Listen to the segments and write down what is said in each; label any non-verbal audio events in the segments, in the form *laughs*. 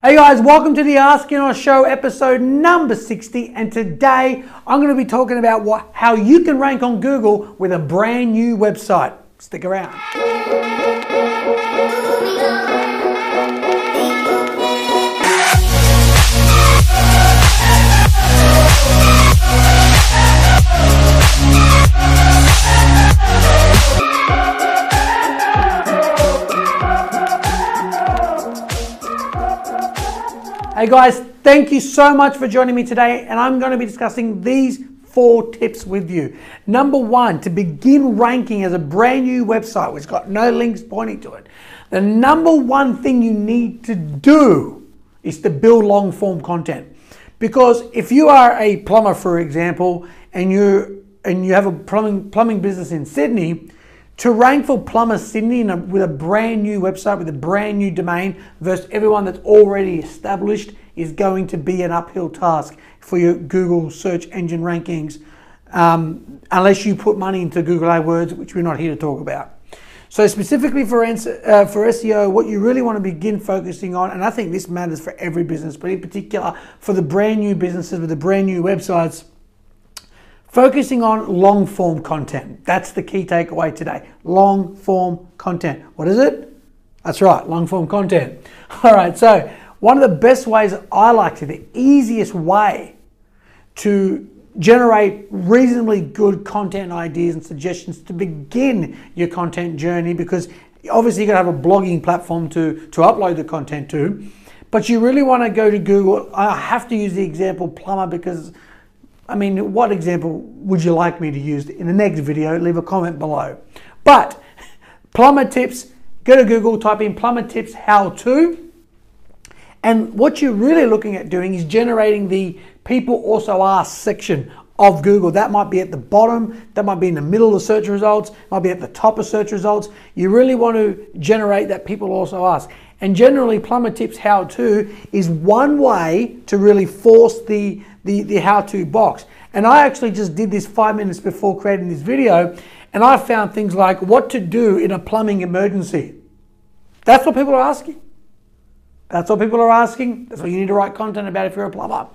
Hey guys, welcome to the Ask Glynos Show episode number 60 and today I'm going to be talking about what how you can rank on Google with a brand new website. Stick around. Guys, thank you so much for joining me today, and I'm going to be discussing these four tips with you. Number one, to begin ranking as a brand new website which got no links pointing to it, the number one thing you need to do is to build long form content. Because if you are a plumber, for example, and you and you have a plumbing plumbing business in Sydney, to rank for Plumber Sydney a, with a brand new website, with a brand new domain versus everyone that's already established is going to be an uphill task for your Google search engine rankings, um, unless you put money into Google AdWords, which we're not here to talk about. So specifically for, uh, for SEO, what you really want to begin focusing on, and I think this matters for every business, but in particular for the brand new businesses with the brand new websites, Focusing on long form content. That's the key takeaway today. Long form content. What is it? That's right, long form content. *laughs* All right, so one of the best ways I like to, the easiest way to generate reasonably good content ideas and suggestions to begin your content journey because obviously you're going to have a blogging platform to, to upload the content to, but you really want to go to Google. I have to use the example plumber because I mean, what example would you like me to use in the next video? Leave a comment below. But plumber tips, go to Google, type in plumber tips how to. And what you're really looking at doing is generating the people also ask section of Google. That might be at the bottom, that might be in the middle of search results, might be at the top of search results. You really want to generate that people also ask. And generally, Plumber Tips How To is one way to really force the, the, the how to box. And I actually just did this five minutes before creating this video, and I found things like what to do in a plumbing emergency. That's what people are asking. That's what people are asking. That's what you need to write content about if you're a plumber.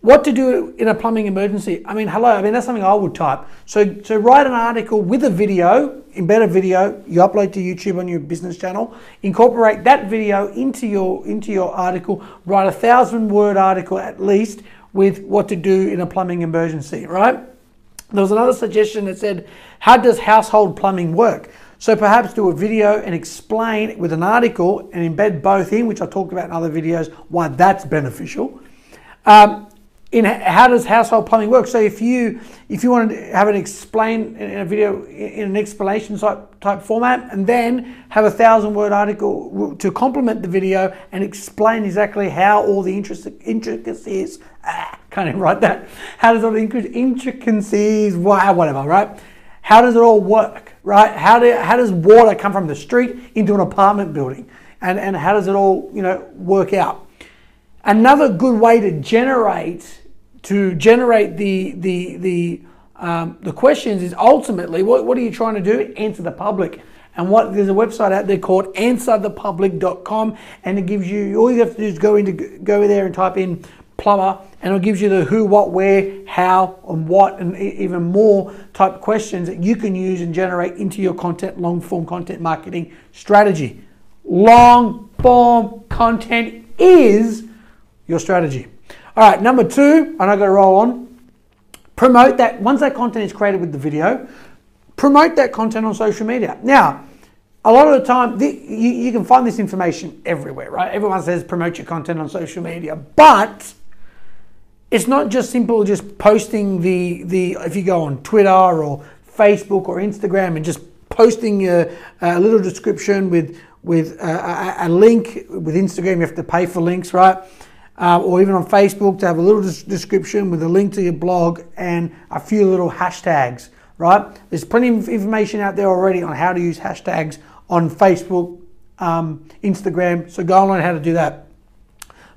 What to do in a plumbing emergency? I mean, hello. I mean, that's something I would type. So, so write an article with a video, embed a video, you upload to YouTube on your business channel. Incorporate that video into your into your article. Write a thousand word article at least with what to do in a plumbing emergency. Right? There was another suggestion that said, "How does household plumbing work?" So perhaps do a video and explain with an article and embed both in, which I talked about in other videos, why that's beneficial. Um, in how does household plumbing work. So if you if you want to have it explained in a video in an explanation type type format, and then have a thousand word article to complement the video and explain exactly how all the intricacies. Ah, can't even write that. How does all the intricacies? Whatever, right? How does it all work, right? How do how does water come from the street into an apartment building, and and how does it all you know work out? Another good way to generate to generate the the the um, the questions is ultimately what, what are you trying to do? Answer the public. And what there's a website out there called answerthepublic.com, and it gives you all you have to do is go into go there and type in plumber, and it gives you the who, what, where, how, and what, and even more type questions that you can use and generate into your content, long form content marketing strategy. Long form content is your strategy. All right, number two, and I got to roll on. Promote that once that content is created with the video. Promote that content on social media. Now, a lot of the time, the, you, you can find this information everywhere, right? Everyone says promote your content on social media, but it's not just simple just posting the the if you go on Twitter or Facebook or Instagram and just posting a, a little description with with a, a, link with Instagram you have to pay for links right uh, or even on Facebook to have a little description with a link to your blog and a few little hashtags, right? There's plenty of information out there already on how to use hashtags on Facebook, um, Instagram, so go and learn how to do that.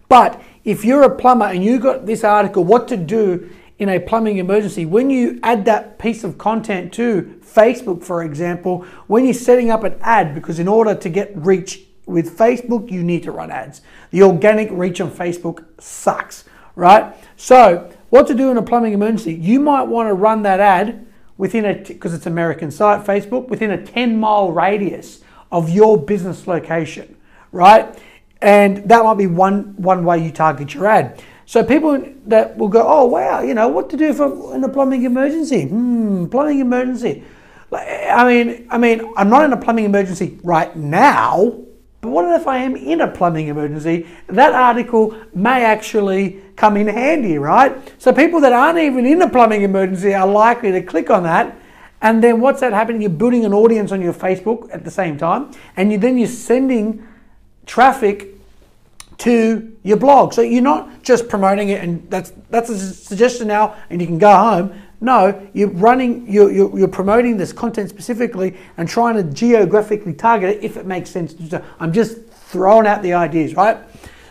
But if you're a plumber and you got this article, what to do in a plumbing emergency, when you add that piece of content to Facebook, for example, when you're setting up an ad, because in order to get reach with Facebook, you need to run ads. The organic reach on Facebook sucks, right? So, what to do in a plumbing emergency? You might want to run that ad within a, because it's American site, Facebook, within a 10 mile radius of your business location, right? And that might be one, one way you target your ad. So people that will go, oh wow, you know what to do for in a plumbing emergency? Hmm, plumbing emergency. I mean, I mean, I'm not in a plumbing emergency right now, but what if I am in a plumbing emergency? That article may actually come in handy, right? So people that aren't even in a plumbing emergency are likely to click on that. And then what's that happening? You're building an audience on your Facebook at the same time, and you then you're sending traffic to your blog. So you're not just promoting it, and that's that's a suggestion now, and you can go home. No, you're running, you're, you're, you're, promoting this content specifically and trying to geographically target it if it makes sense. I'm just throwing out the ideas, right?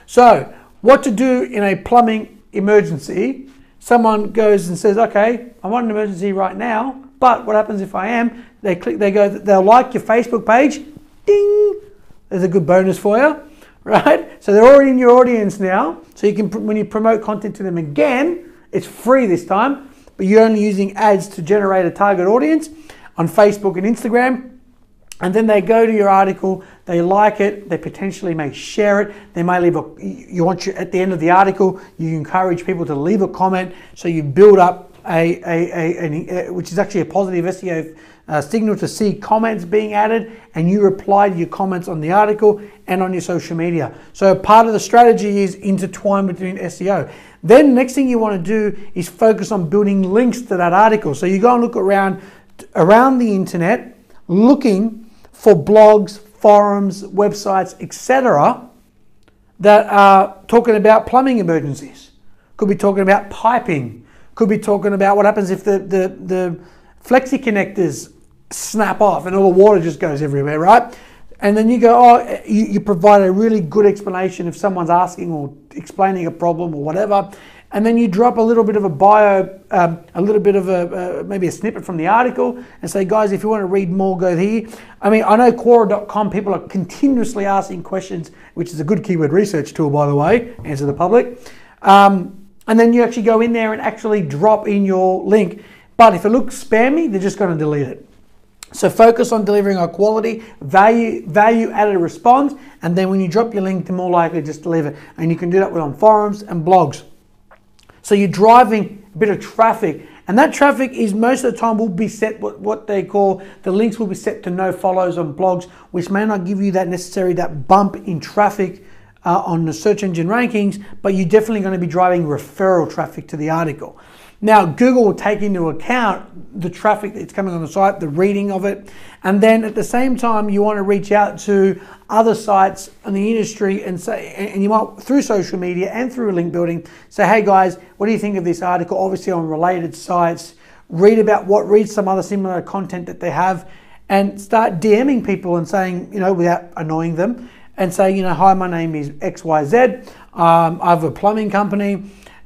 So, what to do in a plumbing emergency? Someone goes and says, "Okay, I'm on an emergency right now, but what happens if I am?" They click, they go, they'll like your Facebook page. Ding! There's a good bonus for you, right? So they're already in your audience now. So you can, when you promote content to them again, it's free this time but you're only using ads to generate a target audience on Facebook and Instagram. And then they go to your article, they like it, they potentially may share it. They may leave a, you want you, at the end of the article, you encourage people to leave a comment. So you build up a, a, a, a which is actually a positive SEO uh, signal to see comments being added and you reply to your comments on the article and on your social media. So part of the strategy is intertwined between SEO. Then next thing you want to do is focus on building links to that article. So you go and look around around the internet looking for blogs, forums, websites, etc. that are talking about plumbing emergencies. Could be talking about piping. Could be talking about what happens if the, the, the flexi connectors snap off and all the water just goes everywhere, right? And then you go, oh, you, you provide a really good explanation if someone's asking or explaining a problem or whatever. And then you drop a little bit of a bio, um, a little bit of a uh, maybe a snippet from the article, and say, guys, if you want to read more, go here. I mean, I know Quora.com people are continuously asking questions, which is a good keyword research tool, by the way. Answer the public, um, and then you actually go in there and actually drop in your link. But if it looks spammy, they're just going to delete it. So focus on delivering a quality, value, value added response, and then when you drop your link, they're more likely to just deliver. And you can do that with on forums and blogs. So you're driving a bit of traffic, and that traffic is most of the time will be set what, what they call the links will be set to no follows on blogs, which may not give you that necessary that bump in traffic uh, on the search engine rankings, but you're definitely going to be driving referral traffic to the article. Now, Google will take into account the traffic that's coming on the site, the reading of it, and then at the same time, you want to reach out to other sites in the industry and say, and you might through social media and through link building, say, hey guys, what do you think of this article? Obviously, on related sites, read about what, read some other similar content that they have, and start DMing people and saying, you know, without annoying them, and say, you know, hi, my name is XYZ. Um, I have a plumbing company.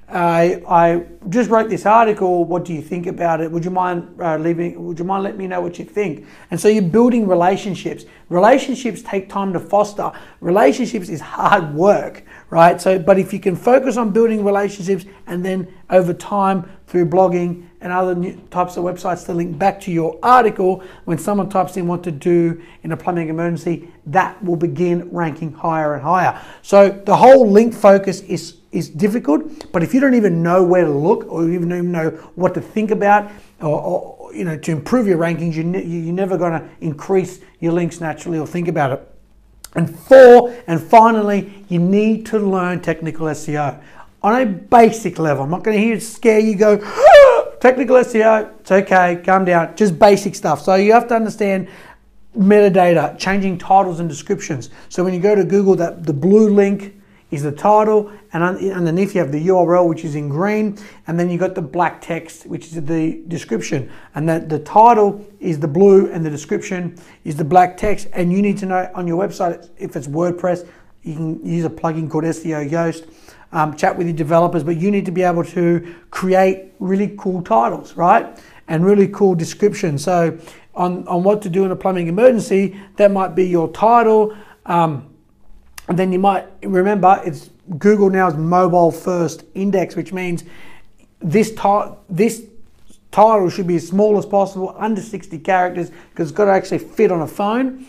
I, I just wrote this article. What do you think about it? Would you mind uh, leaving? Would you mind letting me know what you think? And so you're building relationships. Relationships take time to foster. Relationships is hard work, right? So, but if you can focus on building relationships and then over time through blogging and other types of websites to link back to your article, when someone types in what to do in a plumbing emergency, that will begin ranking higher and higher. So the whole link focus is is difficult. But if you don't even know where to look or you even know what to think about, or, or you know, to improve your rankings, you ne- you're never going to increase your links naturally or think about it. And four, and finally, you need to learn technical SEO on a basic level. I'm not going to hear scare you go, technical SEO, it's okay, calm down, just basic stuff. So you have to understand metadata, changing titles and descriptions. So when you go to Google, that the blue link is the title, and underneath you have the URL, which is in green, and then you got the black text, which is the description. And that the title is the blue, and the description is the black text. And you need to know on your website if it's WordPress, you can use a plugin called SEO Yoast. Um, chat with your developers, but you need to be able to create really cool titles, right? And really cool descriptions. So, on, on what to do in a plumbing emergency, that might be your title. Um, And then you might remember it's Google now is mobile first index, which means this this title should be as small as possible, under 60 characters, because it's got to actually fit on a phone.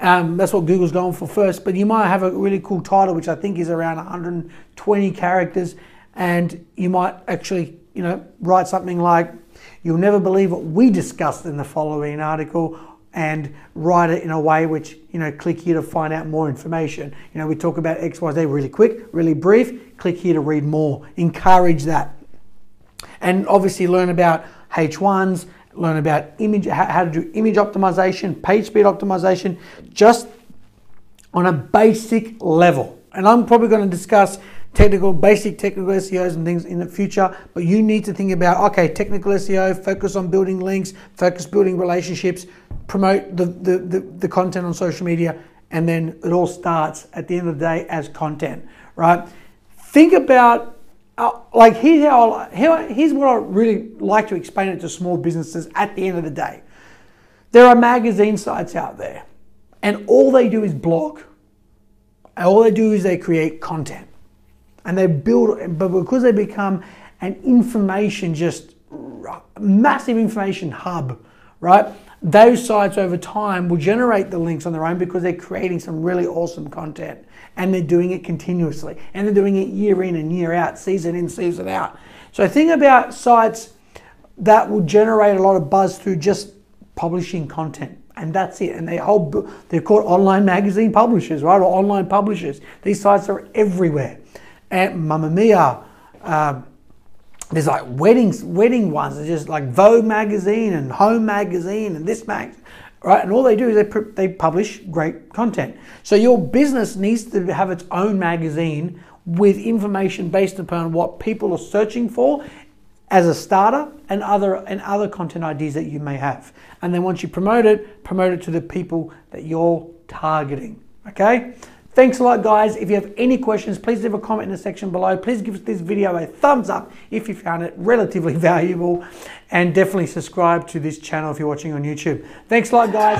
Um, that's what Google's going for first. But you might have a really cool title, which I think is around 120 characters, and you might actually, you know, write something like, "You'll never believe what we discussed in the following article." And write it in a way which, you know, click here to find out more information. You know, we talk about XYZ really quick, really brief, click here to read more. Encourage that. And obviously learn about H1s, learn about image, how to do image optimization, page speed optimization, just on a basic level. And I'm probably going to discuss technical, basic technical SEOs and things in the future, but you need to think about, okay, technical SEO, focus on building links, focus building relationships, promote the, the, the, the content on social media, and then it all starts at the end of the day as content, right? Think about uh, like here's how I, here's what I really like to explain it to small businesses at the end of the day. There are magazine sites out there, and all they do is blog. And all they do is they create content, and they build. But because they become an information, just massive information hub, right? Those sites over time will generate the links on their own because they're creating some really awesome content and they're doing it continuously and they're doing it year in and year out, season in, season out. So think about sites that will generate a lot of buzz through just publishing content. And that's it. And they hold, they're called online magazine publishers, right? Or online publishers. These sites are everywhere. And Mamamia, uh, there's like weddings, wedding ones. There's just like Vogue magazine and Home magazine and this mag right? And all they do is they, they publish great content. So your business needs to have its own magazine with information based upon what people are searching for as a starter and other and other content ideas that you may have. And then once you promote it, promote it to the people that you're targeting. Okay? Thanks a lot, guys. If you have any questions, please leave a comment in the section below. Please give this video a thumbs up if you found it relatively *laughs* valuable. And definitely subscribe to this channel if you're watching on YouTube. Thanks a lot, guys.